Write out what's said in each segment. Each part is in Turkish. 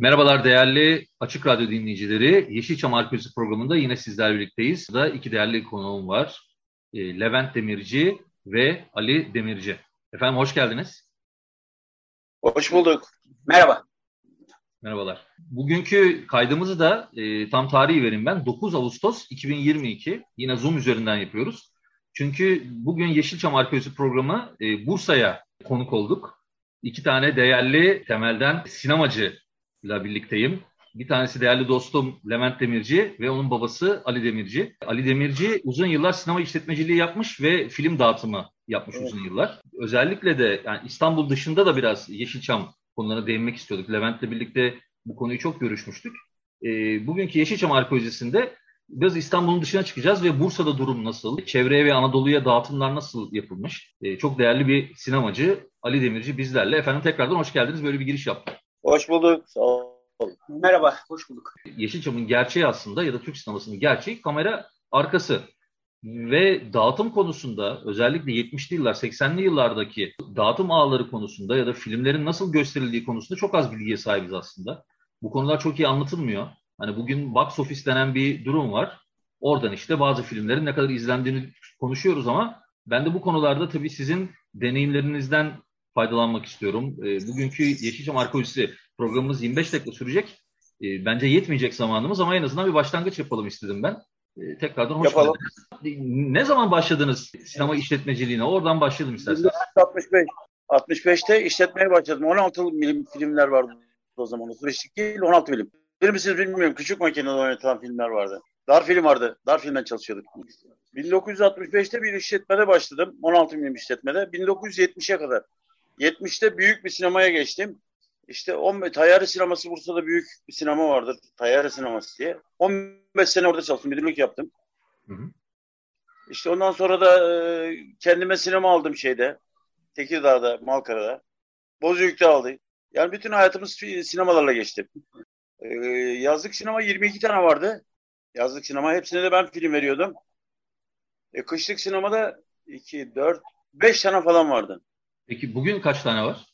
Merhabalar değerli Açık Radyo dinleyicileri. Yeşilçam Arkeolojisi programında yine sizlerle birlikteyiz. Burada iki değerli konuğum var. E, Levent Demirci ve Ali Demirci. Efendim hoş geldiniz. Hoş bulduk. Merhaba. Merhabalar. Bugünkü kaydımızı da e, tam tarihi vereyim ben. 9 Ağustos 2022. Yine Zoom üzerinden yapıyoruz. Çünkü bugün Yeşilçam Arkeolojisi programı e, Bursa'ya konuk olduk. İki tane değerli temelden sinemacı ile birlikteyim. Bir tanesi değerli dostum Levent Demirci ve onun babası Ali Demirci. Ali Demirci uzun yıllar sinema işletmeciliği yapmış ve film dağıtımı yapmış evet. uzun yıllar. Özellikle de yani İstanbul dışında da biraz Yeşilçam konularına değinmek istiyorduk. Levent'le birlikte bu konuyu çok görüşmüştük. E, bugünkü Yeşilçam arkeolojisinde biraz İstanbul'un dışına çıkacağız ve Bursa'da durum nasıl? Çevreye ve Anadolu'ya dağıtımlar nasıl yapılmış? E, çok değerli bir sinemacı Ali Demirci bizlerle. Efendim tekrardan hoş geldiniz. Böyle bir giriş yaptık. Hoş bulduk. Sağ olun. Merhaba, hoş bulduk. Yeşilçam'ın gerçeği aslında ya da Türk sinemasının gerçeği kamera arkası. Ve dağıtım konusunda özellikle 70'li yıllar, 80'li yıllardaki dağıtım ağları konusunda ya da filmlerin nasıl gösterildiği konusunda çok az bilgiye sahibiz aslında. Bu konular çok iyi anlatılmıyor. Hani bugün box office denen bir durum var. Oradan işte bazı filmlerin ne kadar izlendiğini konuşuyoruz ama ben de bu konularda tabii sizin deneyimlerinizden faydalanmak istiyorum. Bugünkü Yeşilçam Arkeolojisi Programımız 25 dakika sürecek. E, bence yetmeyecek zamanımız ama en azından bir başlangıç yapalım istedim ben. E, tekrardan hoş Yapalım. geldiniz. Ne zaman başladınız sinema işletmeciliğine? Oradan başlayalım isterseniz. 65. 65'te işletmeye başladım. 16 milim filmler vardı o zaman. 35'lik değil 16 milim. Bilir misiniz bilmiyorum. Küçük makinede oynatılan filmler vardı. Dar film vardı. Dar filmden çalışıyorduk. 1965'te bir işletmede başladım. 16 milim işletmede. 1970'e kadar. 70'te büyük bir sinemaya geçtim. İşte 15 Tayyare Sineması Bursa'da büyük bir sinema vardır. Tayyare Sineması diye. 15 sene orada çalıştım. Müdürlük yaptım. Hı hı. İşte ondan sonra da e, kendime sinema aldım şeyde. Tekirdağ'da, Malkara'da. Bozüyük'te aldım. Yani bütün hayatımız sinemalarla geçti. E, yazlık sinema 22 tane vardı. Yazlık sinema. Hepsine de ben film veriyordum. E, kışlık sinemada 2, 4, 5 tane falan vardı. Peki bugün kaç tane var?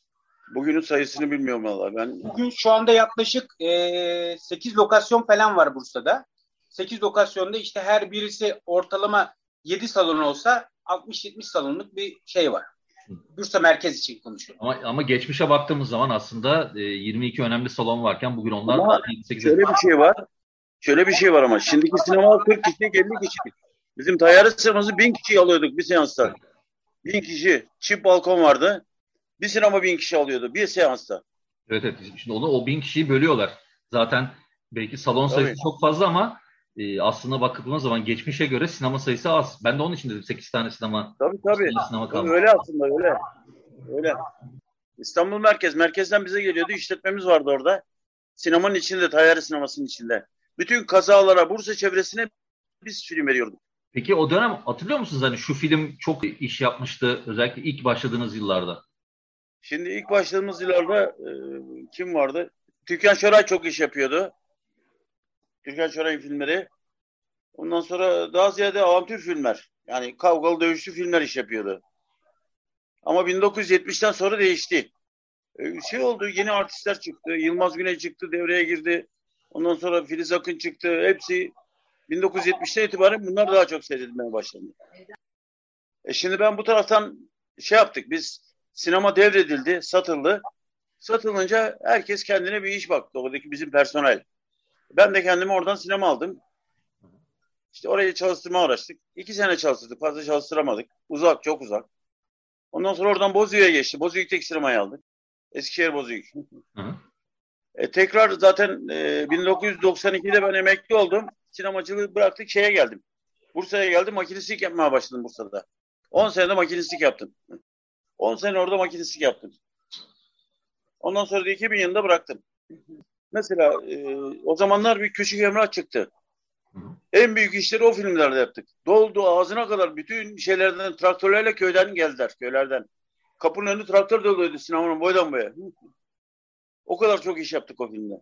Bugünün sayısını bilmiyorum valla ben. Bugün şu anda yaklaşık e, 8 lokasyon falan var Bursa'da. 8 lokasyonda işte her birisi ortalama 7 salon olsa 60-70 salonluk bir şey var. Bursa merkez için konuşuyorum. Ama, ama geçmişe baktığımız zaman aslında e, 22 önemli salon varken bugün onlar ama 8 şöyle bir şey var. Şöyle bir şey var ama şimdiki sinema 40 kişi 50 kişi. Bizim tayyare sineması 1000 kişi alıyorduk bir seansta. 1000 kişi. Çift balkon vardı. Bir sinema bin kişi alıyordu bir seansta. Evet evet. Şimdi onu o bin kişiyi bölüyorlar. Zaten belki salon sayısı Tabii. çok fazla ama e, aslında bakıldığınız zaman geçmişe göre sinema sayısı az. Ben de onun için dedim 8 tane sinema. Tabii tabii. Sinema kalmış. Öyle aslında öyle. Öyle. İstanbul Merkez. Merkezden bize geliyordu. İşletmemiz vardı orada. Sinemanın içinde, Tayyare sinemasının içinde. Bütün kazalara, Bursa çevresine biz film veriyorduk. Peki o dönem hatırlıyor musunuz hani şu film çok iş yapmıştı özellikle ilk başladığınız yıllarda? Şimdi ilk başladığımız yıllarda e, kim vardı? Türkan Şoray çok iş yapıyordu. Türkan Şoray'ın filmleri. Ondan sonra daha ziyade avantür filmler. Yani kavgalı dövüşlü filmler iş yapıyordu. Ama 1970'ten sonra değişti. Ee, şey oldu yeni artistler çıktı. Yılmaz Güney çıktı devreye girdi. Ondan sonra Filiz Akın çıktı. Hepsi 1970'ten itibaren bunlar daha çok seyredilmeye başladı. E şimdi ben bu taraftan şey yaptık biz Sinema devredildi, satıldı. Satılınca herkes kendine bir iş baktı. Oradaki bizim personel. Ben de kendime oradan sinema aldım. İşte orayı çalıştırma uğraştık. İki sene çalıştırdık. Fazla çalıştıramadık. Uzak, çok uzak. Ondan sonra oradan Bozüyük'e geçti. Bozüyük'teki sinemayı aldık. Eskişehir Bozüyük. E, tekrar zaten e, 1992'de ben emekli oldum. Sinemacılığı bıraktık şeye geldim. Bursa'ya geldim. Makinistlik yapmaya başladım Bursa'da. 10 senede makinistlik yaptım. 10 sene orada makinistlik yaptım. Ondan sonra da 2000 yılında bıraktım. Mesela e, o zamanlar bir küçük emrah çıktı. En büyük işleri o filmlerde yaptık. Doldu ağzına kadar bütün şeylerden traktörlerle köyden geldiler köylerden. Kapının önü traktör doluydu sinemanın boydan boya. O kadar çok iş yaptık o filmde.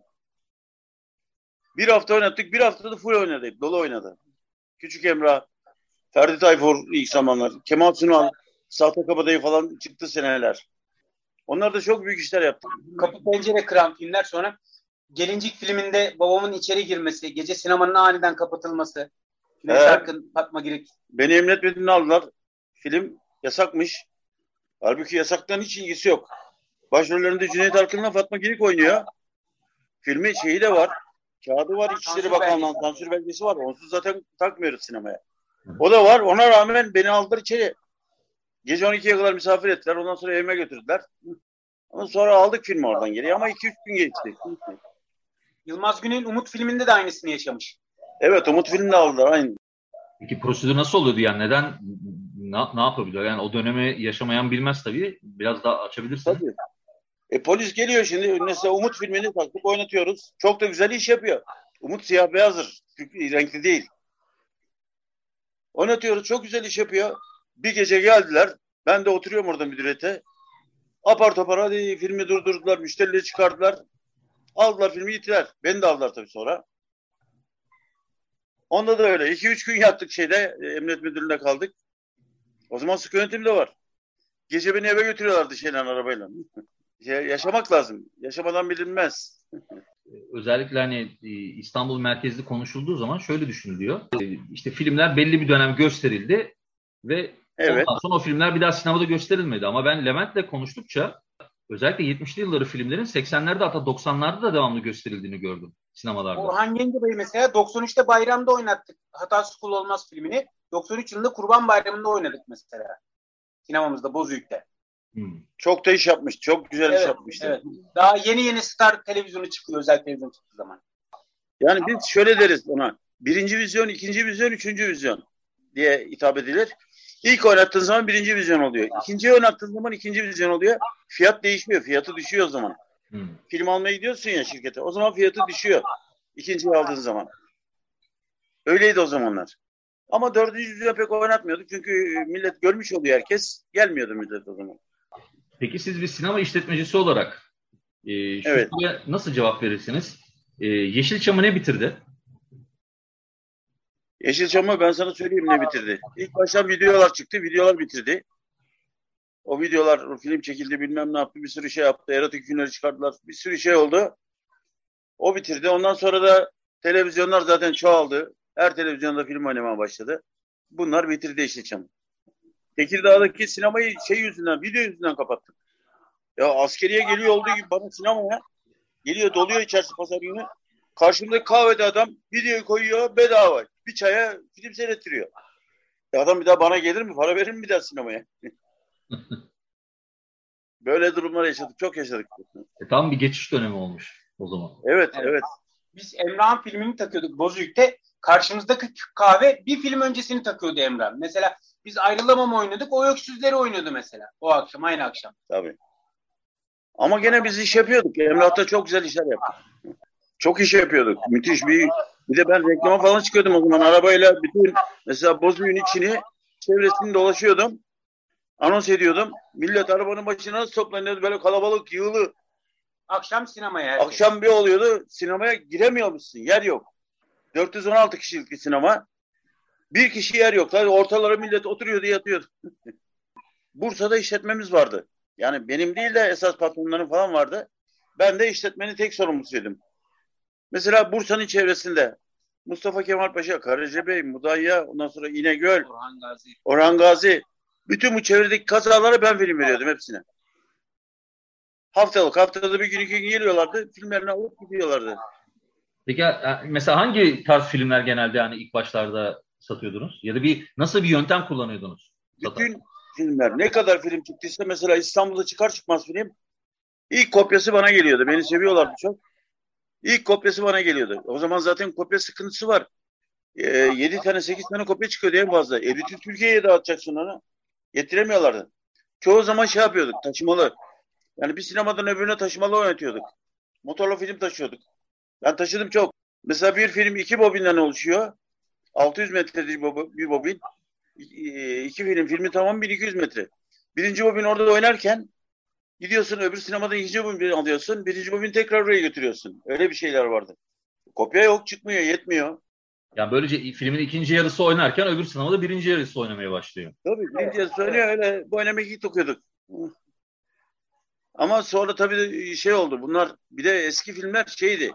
Bir hafta oynattık, bir haftada full oynadık. Dolu oynadı. Küçük Emrah, Ferdi Tayfur ilk zamanlar, Kemal Sunal, Sahte Kabadayı falan çıktı seneler. Onlar da çok büyük işler yaptı. Kapı pencere kıran filmler sonra Gelincik filminde babamın içeri girmesi, gece sinemanın aniden kapatılması. Cüneyt Evet. Arkın, Fatma Girik. Beni emniyet aldılar. Film yasakmış. Halbuki yasaktan hiç ilgisi yok. Başrollerinde Cüneyt Arkın'la Fatma Girik oynuyor. Filmi şeyi de var. Kağıdı var İçişleri belgesi. Sansür belgesi var. Onsuz zaten takmıyoruz sinemaya. O da var. Ona rağmen beni aldılar içeri. Gece 12'ye kadar misafir ettiler. Ondan sonra evime götürdüler. Ama sonra aldık filmi oradan geri. Ama 2-3 gün geçti. Yılmaz Güney'in Umut filminde de aynısını yaşamış. Evet Umut filmini aldılar. Aynı. Peki prosedür nasıl oluyordu yani? Neden ne, ne yapabiliyor? Yani o dönemi yaşamayan bilmez tabii. Biraz daha açabilirsin. Tabii. E polis geliyor şimdi. Mesela Umut filmini taktık oynatıyoruz. Çok da güzel iş yapıyor. Umut siyah beyazdır. Renkli değil. Oynatıyoruz. Çok güzel iş yapıyor. Bir gece geldiler. Ben de oturuyorum orada müdüriyete. Apar topar hadi filmi durdurdular. Müşterileri çıkardılar. Aldılar filmi gittiler. Beni de aldılar tabii sonra. Onda da öyle. 2-3 gün yattık şeyde. e, Emniyet müdürlüğünde kaldık. O zaman sıkı yönetim de var. Gece beni eve götürüyorlardı şeyle arabayla. Ya- yaşamak lazım. Yaşamadan bilinmez. özellikle hani e, İstanbul merkezli konuşulduğu zaman şöyle düşünülüyor. E, İşte filmler belli bir dönem gösterildi ve Evet. ondan sonra o filmler bir daha sinemada gösterilmedi. Ama ben Levent'le konuştukça özellikle 70'li yılları filmlerin 80'lerde hatta 90'larda da devamlı gösterildiğini gördüm sinemalarda. Orhan Gencebay mesela 93'te bayramda oynattık. Hatası kul olmaz filmini. 93 yılında Kurban Bayramı'nda oynadık mesela. Sinemamızda Bozüyük'te. Hmm. Çok da iş yapmış. Çok güzel iş Evet, yapmışlar. evet. Daha yeni yeni Star televizyonu çıkıyor. Özel televizyon çıktığı zaman. Yani biz şöyle deriz ona. Birinci vizyon, ikinci vizyon, üçüncü vizyon diye hitap edilir. İlk oynattığın zaman birinci vizyon oluyor. İkinciyi oynattığın zaman ikinci vizyon oluyor. Fiyat değişmiyor. Fiyatı düşüyor o zaman. Hmm. Film almaya gidiyorsun ya şirkete. O zaman fiyatı düşüyor. İkinciyi aldığın zaman. Öyleydi o zamanlar. Ama dördüncü vizyon pek oynatmıyorduk. Çünkü millet görmüş oluyor herkes. Gelmiyordu millet o zaman. Peki siz bir sinema işletmecisi olarak e, şu Evet. nasıl cevap verirsiniz? E, Yeşilçam'ı ne bitirdi? Yeşilçam'ı ben sana söyleyeyim ne bitirdi. İlk başta videolar çıktı. Videolar bitirdi. O videolar o film çekildi bilmem ne yaptı. Bir sürü şey yaptı. Erotik filmleri çıkardılar. Bir sürü şey oldu. O bitirdi. Ondan sonra da televizyonlar zaten çoğaldı. Her televizyonda film oynamaya başladı. Bunlar bitirdi Yeşilçam'ı. Tekirdağ'daki sinemayı şey yüzünden, video yüzünden kapattık. Ya askeriye geliyor olduğu gibi bana sinemaya geliyor doluyor içerisi pazar günü. Karşımda kahvede adam videoyu koyuyor bedava. Bir çaya film seyrettiriyor. Ya adam bir daha bana gelir mi? Para verir mi bir daha sinemaya? Böyle durumlar yaşadık. Çok yaşadık. E, tam bir geçiş dönemi olmuş o zaman. Evet, Evet. evet. Biz Emrah'ın filmini takıyorduk Bozüyük'te. Karşımızdaki kahve bir film öncesini takıyordu Emrah. Mesela biz ayrılamam oynadık. O öksüzleri oynuyordu mesela. O akşam aynı akşam. Tabii. Ama gene biz iş yapıyorduk. Emlak'ta çok güzel işler yaptık. Çok iş yapıyorduk. Müthiş bir... Bir de ben reklama falan çıkıyordum o zaman. Arabayla bütün mesela Bozüyük'ün içini çevresini dolaşıyordum. Anons ediyordum. Millet arabanın başına nasıl toplanıyordu böyle kalabalık yığılı. Akşam sinemaya herkes. Akşam bir oluyordu sinemaya giremiyormuşsun. Yer yok. 416 kişilik bir sinema. Bir kişi yer yok. Tabii ortalara millet oturuyordu yatıyordu. Bursa'da işletmemiz vardı. Yani benim değil de esas patronların falan vardı. Ben de işletmenin tek sorumlusuydum. Mesela Bursa'nın çevresinde Mustafa Kemal Paşa, Karacabey, Mudanya, ondan sonra İnegöl, Orhan Gazi. Orhan Gazi. Bütün bu çevredeki kazalara ben film veriyordum hepsine. Haftalık. Haftada bir gün iki gün geliyorlardı. Filmlerini alıp gidiyorlardı. Peki e, mesela hangi tarz filmler genelde yani ilk başlarda satıyordunuz? Ya da bir nasıl bir yöntem kullanıyordunuz? Bütün filmler ne kadar film çıktıysa mesela İstanbul'da çıkar çıkmaz film ilk kopyası bana geliyordu. Beni seviyorlardı çok. İlk kopyası bana geliyordu. O zaman zaten kopya sıkıntısı var. Ee, 7 tane 8 tane kopya çıkıyordu en fazla. E bütün Türkiye'ye dağıtacaksın onu. Getiremiyorlardı. çoğu zaman şey yapıyorduk taşımalı. Yani bir sinemadan öbürüne taşımalı oynatıyorduk. Motorlu film taşıyorduk. Ben taşıdım çok. Mesela bir film iki bobinden oluşuyor. 600 metredir bir bobin. İki film. Filmi tamam 1200 metre. Birinci bobin orada oynarken gidiyorsun öbür sinemada ikinci bobin alıyorsun. Birinci bobin tekrar oraya götürüyorsun. Öyle bir şeyler vardı. Kopya yok çıkmıyor yetmiyor. Yani böylece filmin ikinci yarısı oynarken öbür sinemada birinci yarısı oynamaya başlıyor. Tabii birinci yarısı oynuyor öyle bu oynamayı ilk okuyorduk. Ama sonra tabii şey oldu. Bunlar bir de eski filmler şeydi.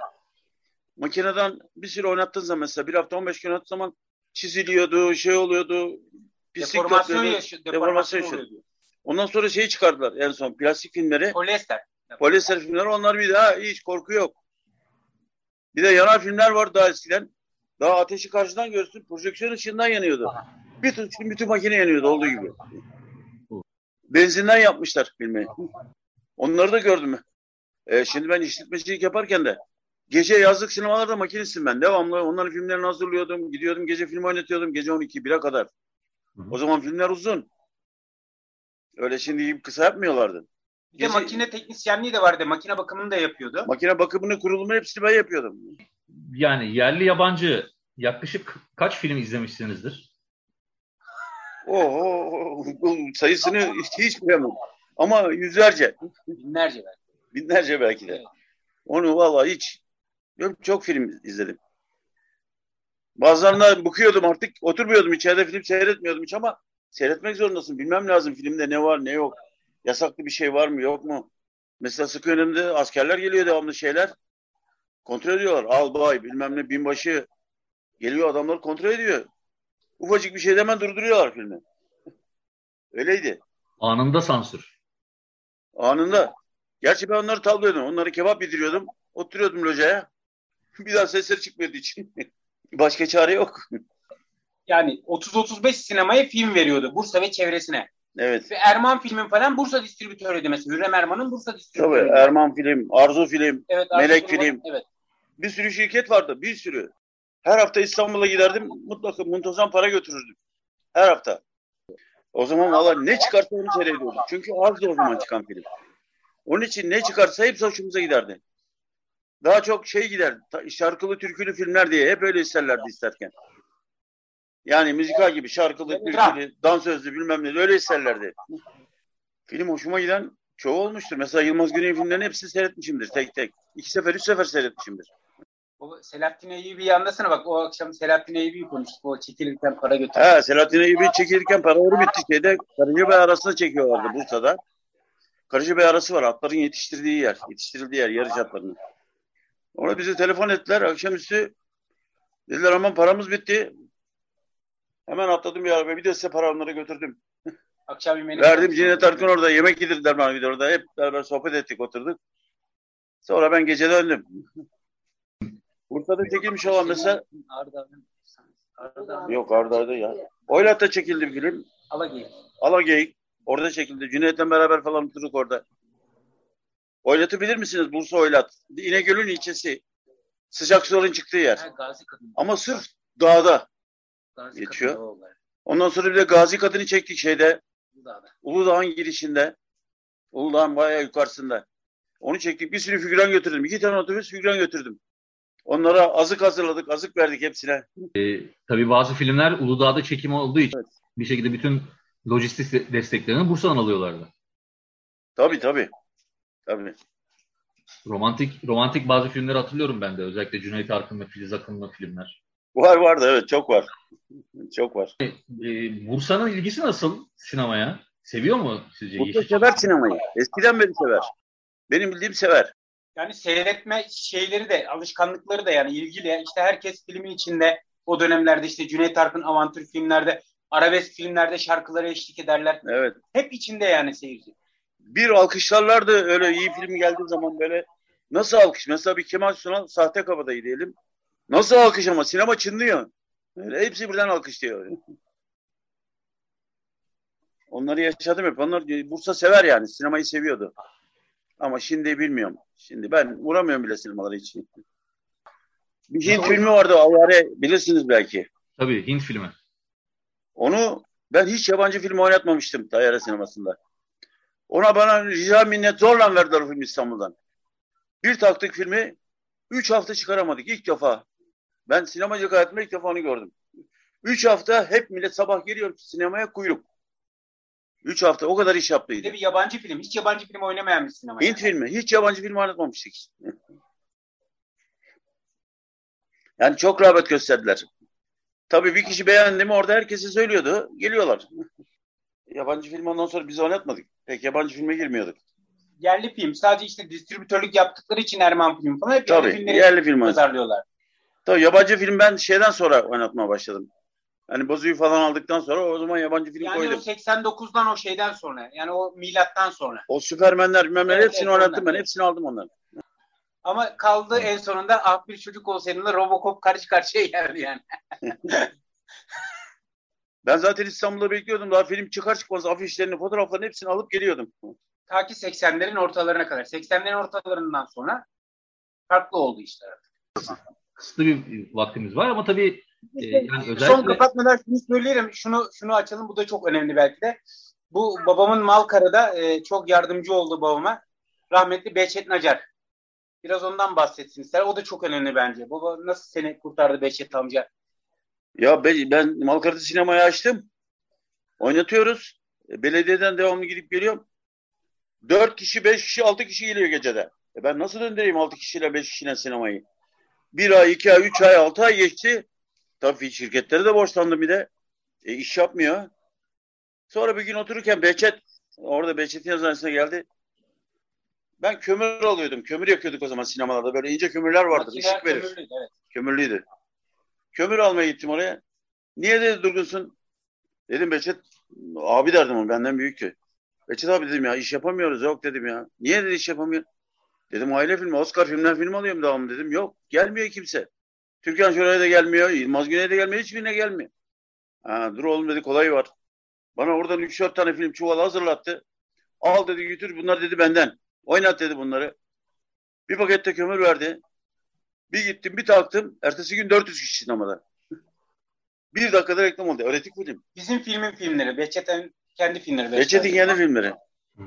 Makineden bir süre oynattığın zaman mesela bir hafta 15 gün oynattığın zaman çiziliyordu, şey oluyordu. Pislik deformasyon yaşıyor. Deformasyon yaşıyor. Ondan sonra şeyi çıkardılar en son plastik filmleri. Polyester. Polyester filmleri onlar bir daha hiç korku yok. Bir de yanar filmler var daha eskiden. Daha ateşi karşıdan görsün. Projeksiyon ışığından yanıyordu. Bir tutuşun bütün makine yanıyordu olduğu gibi. Benzinden yapmışlar filmi. Onları da gördüm. Ee, şimdi ben işletmecilik yaparken de gece yazlık sinemalarda makinistim ben. Devamlı onların filmlerini hazırlıyordum. Gidiyordum gece film oynatıyordum. Gece 12 1'e kadar. O zaman filmler uzun. Öyle şimdi gibi kısa yapmıyorlardı. Bir de makine teknisyenliği de vardı. Makine bakımını da yapıyordu. Makine bakımını, kurulumunu hepsini ben yapıyordum. Yani yerli yabancı yaklaşık kaç film izlemişsinizdir? Oo, sayısını hiç, bilemem. Ama yüzlerce. Binlerce belki. Binlerce belki de. Evet. Onu vallahi hiç çok film izledim. Bazılarında bıkıyordum artık. Oturmuyordum içeride film seyretmiyordum hiç ama seyretmek zorundasın. Bilmem lazım filmde ne var ne yok. Yasaklı bir şey var mı yok mu? Mesela sık önümde askerler geliyor devamlı şeyler. Kontrol ediyorlar. Albay bilmem ne binbaşı geliyor adamlar kontrol ediyor. Ufacık bir şey hemen durduruyorlar filmi. Öyleydi. Anında sansür. Anında. Gerçi ben onları tavlıyordum. Onları kebap yediriyordum. Oturuyordum locaya. Bir daha sesleri çıkmadığı için. Başka çare yok. Yani 30-35 sinemaya film veriyordu. Bursa ve çevresine. Evet. Ve Erman filmin falan Bursa distribütörüydü mesela. Hürrem Erman'ın Bursa distribütörü. Tabii Erman film, Arzu film, evet, Arzu Melek film. film. Evet. Bir sürü şirket vardı. Bir sürü. Her hafta İstanbul'a giderdim. Mutlaka muntazam para götürürdüm. Her hafta. O zaman valla ne çıkarsa onu seyrediyorduk. Çünkü azdı o zaman çıkan film. Onun için ne çıkarsa hepsi hoşumuza giderdi. Daha çok şey gider, şarkılı türkülü filmler diye hep öyle isterlerdi isterken. Yani müzikal gibi şarkılı, türkülü, dansözlü bilmem ne öyle isterlerdi. Film hoşuma giden çoğu olmuştur. Mesela Yılmaz Güney filmlerin hepsini seyretmişimdir tek tek. İki sefer, üç sefer seyretmişimdir. O Selahattin Eyyubi anlasana bak o akşam Selahattin Eyyubi'yi konuştuk. O çekilirken para götürdü. He Selahattin Eyyubi çekilirken paraları bitti şeyde. Karıncabey arasına çekiyorlardı Bursa'da. Karıncabey arası var. Atların yetiştirdiği yer. Yetiştirildiği yer yarış atlarının. Ona bize telefon ettiler. Akşamüstü dediler aman paramız bitti. Hemen atladım bir arabaya. Bir de size para onlara götürdüm. Akşam yemeğini Verdim Cüneyt Arkın orada. Yemek yedirdiler bana bir de orada. Hep beraber sohbet ettik oturduk. Sonra ben gece döndüm. Bursa'da çekilmiş olan mesela Yok Arda'da ya. Oylat'ta çekildi bir film. Alageyik. Alageyik. Orada çekildi. Cüneyt'le beraber falan oturduk orada. Oylat'ı bilir misiniz? Bursa Oylat. İnegöl'ün ilçesi. Sıcak suların çıktığı yer. Ha, Gazi Kadın. Ama sırf dağda Gazi geçiyor. Kadın, Ondan sonra bir de Gazi Kadın'ı çektik şeyde. Uludağ'da. Uludağ'ın girişinde. Uludağ'ın bayağı yukarısında. Onu çektik. Bir sürü figüran götürdüm. İki tane otobüs figüran götürdüm. Onlara azık hazırladık, azık verdik hepsine. Ee, tabii bazı filmler Uludağ'da çekim olduğu için evet. bir şekilde bütün lojistik desteklerini Bursa'dan alıyorlardı. Tabii tabii. Tabii. Romantik romantik bazı filmleri hatırlıyorum ben de. Özellikle Cüneyt Arkın ve Filiz Akın'lı filmler. Var vardı evet çok var. Çok var. Ee, Bursa'nın ilgisi nasıl sinemaya? Seviyor mu sizce? Bursa sever sinemayı. Eskiden beri sever. Benim bildiğim sever. Yani seyretme şeyleri de alışkanlıkları da yani ilgili. İşte herkes filmin içinde o dönemlerde işte Cüneyt Arkın avantür filmlerde arabesk filmlerde şarkılara eşlik ederler. Evet. Hep içinde yani seyirci. Bir alkışlarlardı öyle iyi film geldiği zaman böyle. Nasıl alkış? Mesela bir Kemal Sunal sahte kabadayı diyelim. Nasıl alkış ama sinema çınlıyor. Öyle hepsi birden alkışlıyor. Onları yaşadım hep. Onlar Bursa sever yani. Sinemayı seviyordu. Ama şimdi bilmiyorum. Şimdi ben vuramıyorum bile sinemaları için. Bir Hint filmi vardı Avare bilirsiniz belki. Tabii Hint filmi. Onu ben hiç yabancı film oynatmamıştım Tayyare sinemasında. Ona bana rica minnet zorla verdiler film İstanbul'dan. Bir taktık filmi. Üç hafta çıkaramadık ilk defa. Ben sinemacılık hayatımda ilk defa onu gördüm. Üç hafta hep millet sabah geliyor sinemaya kuyruk. Üç hafta o kadar iş Bir yaptıydı. de bir yabancı film. Hiç yabancı film oynamayan bir sinema. Hint filmi. Hiç yabancı film oynatmamıştık. Yani çok rağbet gösterdiler. Tabii bir kişi beğendi mi orada herkese söylüyordu. Geliyorlar. Yabancı film ondan sonra biz oynatmadık. Pek yabancı filme girmiyorduk. Yerli film. Sadece işte distribütörlük yaptıkları için Erman film falan hep yerli Tabii filmleri yerli film pazarlıyorlar. Tabii yabancı film ben şeyden sonra oynatmaya başladım. Hani bozuyu falan aldıktan sonra o zaman yabancı film Yani koydum. o 89'dan o şeyden sonra. Yani o milattan sonra. O Süpermenler bilmem Evet, hepsini evet, oynattım ben. Hepsini aldım onları. Ama kaldı en sonunda ah bir çocuk olsaydınla Robocop karşı karşıya geldi yani. Ben zaten İstanbul'da bekliyordum. Daha film çıkar çıkmaz afişlerini, fotoğraflarını hepsini alıp geliyordum. Ta ki 80'lerin ortalarına kadar. 80'lerin ortalarından sonra farklı oldu işte. Kısıtlı bir vaktimiz var ama tabii e, yani Son özellikle kapatmadan şunu söyleyelim. Şunu şunu açalım. Bu da çok önemli belki de. Bu babamın Malkara'da e, çok yardımcı oldu babama. Rahmetli Behçet Nacar. Biraz ondan bahsetsin ister. O da çok önemli bence. Baba nasıl seni kurtardı Behçet amca? Ya ben, ben Malkara'da sinemayı açtım. Oynatıyoruz. E, Belediyeden devamlı gidip geliyorum. Dört kişi, beş kişi, altı kişi geliyor gecede. E ben nasıl döndüreyim altı kişiyle, beş kişiyle sinemayı? Bir ay, iki ay, üç ay, altı ay geçti. Tabii şirketleri de borçlandım bir de. E, iş yapmıyor. Sonra bir gün otururken Behçet, orada Behçet'in yazıhanesine geldi. Ben kömür alıyordum. Kömür yakıyorduk o zaman sinemalarda. Böyle ince kömürler vardı. Makineler ışık verir. kömürlüydü, evet. Kömürlüydü. Kömür almaya gittim oraya. Niye dedi durgunsun? Dedim Beçet abi derdim onu benden büyüktü. Beçet abi dedim ya iş yapamıyoruz yok dedim ya. Niye dedi iş yapamıyor? Dedim aile filmi Oscar filmden film alıyorum devamlı dedim. Yok gelmiyor kimse. Türkan Şoray'a da gelmiyor. Yılmaz Güney'e de gelmiyor. Hiçbirine gelmiyor. Ha, dur oğlum dedi kolay var. Bana oradan 3-4 tane film çuvalı hazırlattı. Al dedi götür bunlar dedi benden. Oynat dedi bunları. Bir pakette kömür verdi. Bir gittim bir taktım. Ertesi gün 400 kişi sinemada. bir dakikada reklam oldu. Öğretik film. Bizim filmin filmleri. Behçet'in kendi filmleri. Reçet'in kendi filmleri. Hı.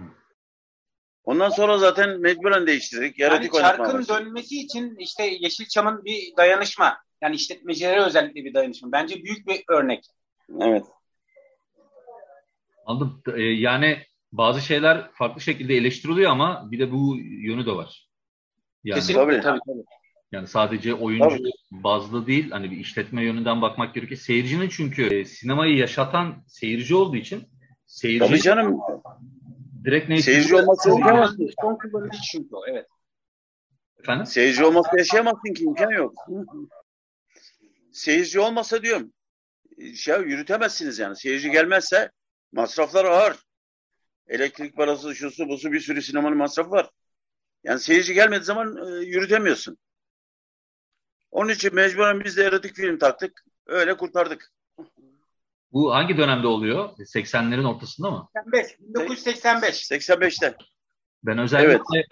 Ondan sonra zaten mecburen değiştirdik. Yani Erotik oynatmaya çarkın dönmesi için işte Yeşilçam'ın bir dayanışma. Yani işletmecilere özellikle bir dayanışma. Bence büyük bir örnek. Evet. anladım. E, yani bazı şeyler farklı şekilde eleştiriliyor ama bir de bu yönü de var. Yani, Kesinlikle Tabii. tabii tabii. Yani sadece oyuncu Tabii. bazlı değil hani bir işletme yönünden bakmak gerekiyor. Seyircinin çünkü e, sinemayı yaşatan seyirci olduğu için seyirci Tabii canım. direkt ne Seyirci olması imkansız. kullanıcı, son kullanıcı çünkü o. Evet. Efendim? Seyirci olmasa yaşayamazsın ki imkan yok. Seyirci olmasa diyorum şey yürütemezsiniz yani. Seyirci gelmezse masraflar ağır. Elektrik parası, şusu, busu bir sürü sinemanın masrafı var. Yani seyirci gelmediği zaman e, yürütemiyorsun. Onun için mecburen biz de erotik film taktık. Öyle kurtardık. Bu hangi dönemde oluyor? 80'lerin ortasında mı? 85, 1985. 85'te. Ben özellikle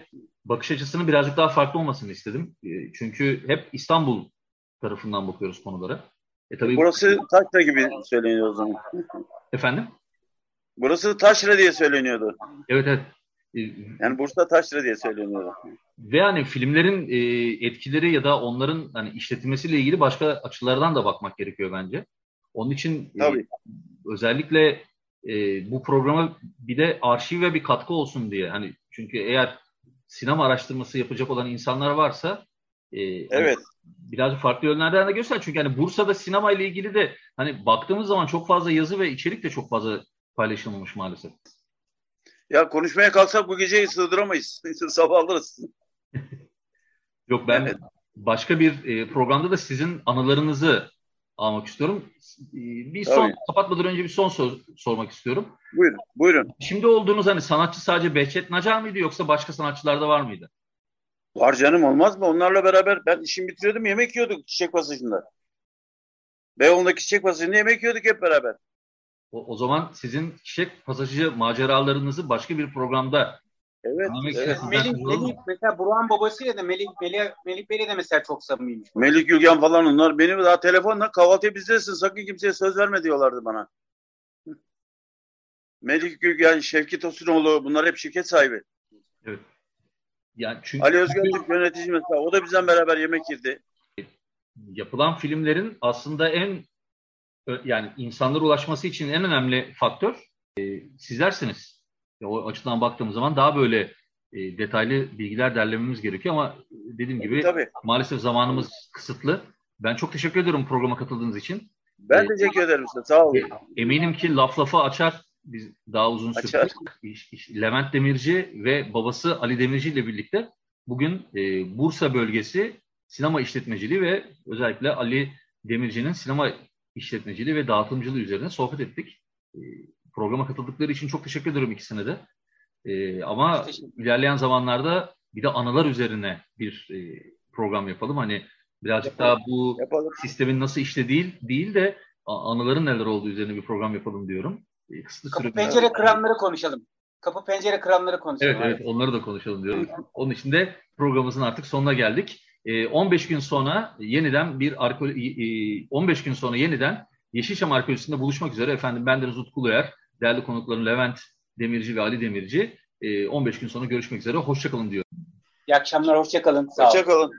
bakış açısının birazcık daha farklı olmasını istedim. E, Çünkü hep İstanbul tarafından bakıyoruz konulara. E tabii Burası Taşra gibi söyleniyor o zaman. efendim. Burası Taşra diye söyleniyordu. Evet evet. E, Yani Bursa Taşra diye söyleniyordu. Ve hani filmlerin e, etkileri ya da onların hani işletilmesiyle ilgili başka açılardan da bakmak gerekiyor bence. Onun için e, Tabii. özellikle e, bu programa bir de arşiv ve bir katkı olsun diye. Hani çünkü eğer sinema araştırması yapacak olan insanlar varsa e, hani Evet. biraz farklı yönlerden de göster. Çünkü hani Bursa'da sinema ile ilgili de hani baktığımız zaman çok fazla yazı ve içerik de çok fazla paylaşılmamış maalesef. Ya konuşmaya kalksak bu geceyi sığdıramayız. Sabah alırız. Yok ben Evet. başka bir e, programda da sizin anılarınızı almak istiyorum. E, bir son Tabii. kapatmadan önce bir son sor- sormak istiyorum. Buyurun. Buyurun. Şimdi olduğunuz hani sanatçı sadece Behçet Nacar mıydı yoksa başka sanatçılar da var mıydı? Var canım olmaz mı? Onlarla beraber ben işimi bitiriyordum yemek yiyorduk çiçek pasajında. Beyoğlu'ndaki çiçek pasajında yemek yiyorduk hep beraber. O, o zaman sizin çiçek pasajı maceralarınızı başka bir programda Evet. isterseniz Melih? Melih mesela Burhan babasıyla da Melih, Melih, Melih Bey'le de mesela çok samimiymiş. Melik Gülgen falan onlar benim daha telefonla kahvaltıya bizdesin sakın kimseye söz verme diyorlardı bana. Melih Gülgen, Şevki Tosunoğlu bunlar hep şirket sahibi. Evet. Yani çünkü Ali Özgür Türk yönetici mesela o da bizden beraber yemek yedi. yapılan filmlerin aslında en yani insanlara ulaşması için en önemli faktör e, sizlersiniz. O açıdan baktığımız zaman daha böyle e, detaylı bilgiler derlememiz gerekiyor ama dediğim gibi Tabii. maalesef zamanımız kısıtlı. Ben çok teşekkür ediyorum programa katıldığınız için. Ben Evet. teşekkür ederim size. Sağ olun. Eminim ki laf lafı açar. Biz daha uzun iş- Levent Demirci ve babası Ali Demirci ile birlikte bugün e, Bursa bölgesi sinema işletmeciliği ve özellikle Ali Demirci'nin sinema işletmeciliği ve dağıtımcılığı üzerine sohbet ettik. E, programa katıldıkları için çok teşekkür ederim ikisine de. E, ama ilerleyen zamanlarda bir de anılar üzerine bir e, program yapalım. Hani birazcık daha bu Yapalım. sistemin nasıl işte değil değil de anıların neler olduğu üzerine bir program yapalım diyorum. E, Kısıtlı Kapı pencere kıranları konuşalım. Kapı pencere kıranları konuşalım. Evet evet onları da konuşalım diyorum. Onun için de programımızın artık sonuna geldik. E, 15 gün sonra yeniden bir arko, e, 15 gün sonra yeniden Yeşilçam Arkeolojisi'nde buluşmak üzere. Efendim ben Deniz Utku Uyar, değerli konuklarım Levent Demirci ve Ali Demirci. E, 15 gün sonra görüşmek üzere. Hoşçakalın diyor. İyi akşamlar, hoşça kalın. Sağ olun. Hoşçakalın.